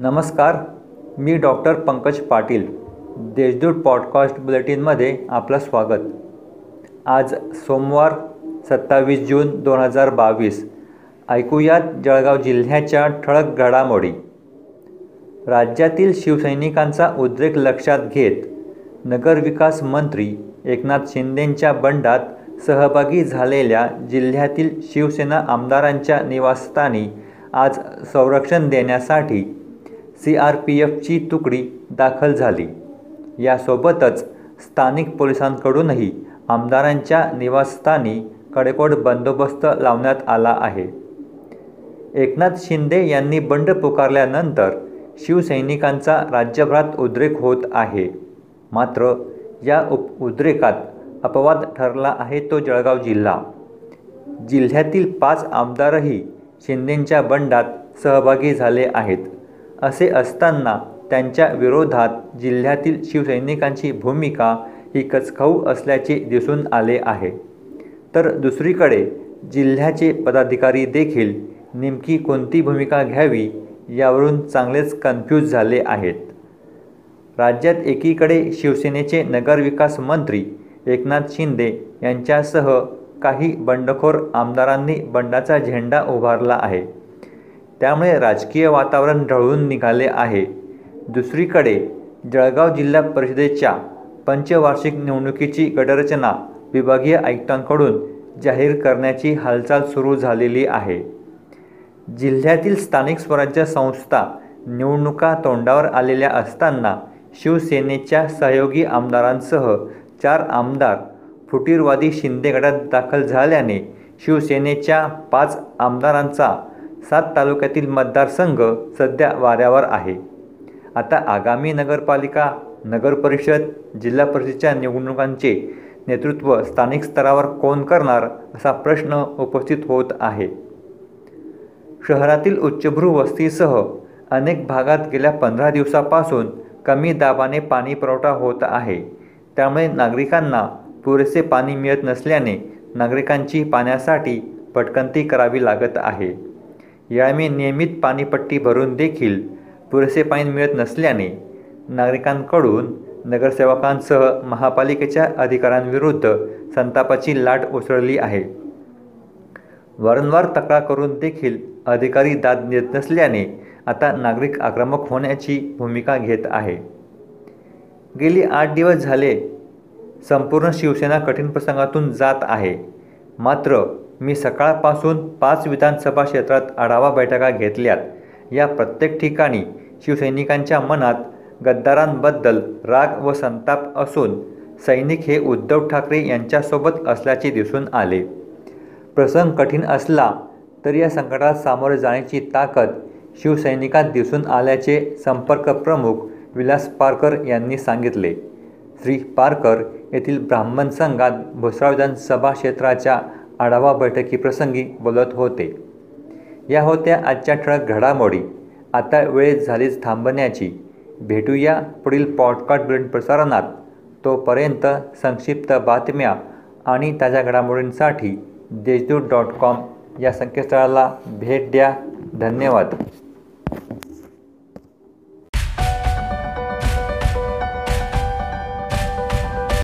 नमस्कार मी doctor Pankaj Patil Deshdoot podcast बुलेटिनमध्ये आपलं स्वागत. आज सोमवार सत्तावीस जून दोन हजार बावीस. ऐकूयात जळगाव जिल्ह्याच्या ठळक घडामोडी. राज्यातील शिवसैनिकांचा उद्रेक लक्षात घेत नगरविकास मंत्री एकनाथ शिंदेंच्या बंडात सहभागी झालेल्या जिल्ह्यातील शिवसेना आमदारांच्या निवासस्थानी आज संरक्षण देण्यासाठी सी आर पी एफची तुकडी दाखल झाली. यासोबतच स्थानिक पोलिसांकडूनही आमदारांच्या निवासस्थानी कडेकोट बंदोबस्त लावण्यात आला आहे. एकनाथ शिंदे यांनी बंड पुकारल्यानंतर शिवसैनिकांचा राज्यभरात उद्रेक होत आहे. मात्र या उप उद्रेकात अपवाद ठरला आहे तो जळगाव जिल्हा. जिल्ह्यातील पाच आमदारही शिंदेंच्या बंडात सहभागी झाले आहेत. असे असताना त्यांच्या विरोधात जिल्ह्यातील शिवसैनिकांची भूमिका ही कचखाऊ असल्याचे दिसून आले आहे. तर दुसरीकडे जिल्ह्याचे पदाधिकारी देखील नेमकी कोणती भूमिका घ्यावी यावरून चांगलेच कन्फ्यूज झाले आहेत. राज्यात एकीकडे शिवसेनेचे नगरविकास मंत्री एकनाथ शिंदे यांच्यासह काही बंडखोर आमदारांनी बंडाचा झेंडा उभारला आहे. त्यामुळे राजकीय वातावरण ढळून निघाले आहे. दुसरीकडे जळगाव जिल्हा परिषदेच्या पंचवार्षिक निवडणुकीची गटरचना विभागीय आयुक्तांकडून जाहीर करण्याची हालचाल सुरू झालेली आहे. जिल्ह्यातील स्थानिक स्वराज्य संस्था निवडणुका तोंडावर आलेल्या असताना शिवसेनेच्या सहयोगी आमदारांसह चार आमदार फुटीरवादी शिंदे गटात दाखल झाल्याने शिवसेनेच्या पाच आमदारांचा सात तालुक्यातील मतदारसंघ सध्या वाऱ्यावर आहे. आता आगामी नगरपालिका नगरपरिषद जिल्हा परिषदेच्या निवडणुकांचे नेतृत्व स्थानिक स्तरावर कोण करणार असा प्रश्न उपस्थित होत आहे. शहरातील उच्चभ्रू वस्तीसह अनेक भागात गेल्या पंधरा दिवसापासून कमी दाबाने पाणी पुरवठा होत आहे. त्यामुळे नागरिकांना पुरेसे पाणी मिळत नसल्याने नागरिकांची पाण्यासाठी पटकंती करावी लागत आहे. यावेळी नियमित पाणीपट्टी भरून देखील पुरेसे पाणी मिळत नसल्याने नागरिकांकडून नगरसेवकांसह महापालिकेच्या अधिकाऱ्यांविरुद्ध संतापाची लाट उसळली आहे. वारंवार तक्रार करून देखील अधिकारी दाद देत नसल्याने आता नागरिक आक्रमक होण्याची भूमिका घेत आहे. गेली आठ दिवस झाले संपूर्ण शिवसेना कठीण प्रसंगातून जात आहे. मात्र मी सकाळपासून पाच विधानसभा क्षेत्रात आढावा बैठका घेतल्यात. या प्रत्येक ठिकाणी शिवसैनिकांच्या मनात गद्दारांबद्दल राग व संताप असून सैनिक हे उद्धव ठाकरे यांच्यासोबत असल्याचे दिसून आले. प्रसंग कठीण असला तरी या संकटात सामोरे जाण्याची ताकद शिवसैनिकात दिसून आल्याचे संपर्क प्रमुख विलास पारकर यांनी सांगितले. श्री पारकर येथील ब्राह्मण संघात भुसराव विधानसभा क्षेत्राच्या आढावा बैठकीप्रसंगी बोलत होते. या होत्या आजच्या ठळक घडामोडी. आता वेळ झालीच थांबण्याची. भेटूया पुढील पॉडकास्ट बुलेटिन प्रसारणात. तोपर्यंत संक्षिप्त बातम्या आणि ताज्या घडामोडींसाठी देशदूत डॉट कॉम या संकेतस्थळाला भेट द्या. धन्यवाद.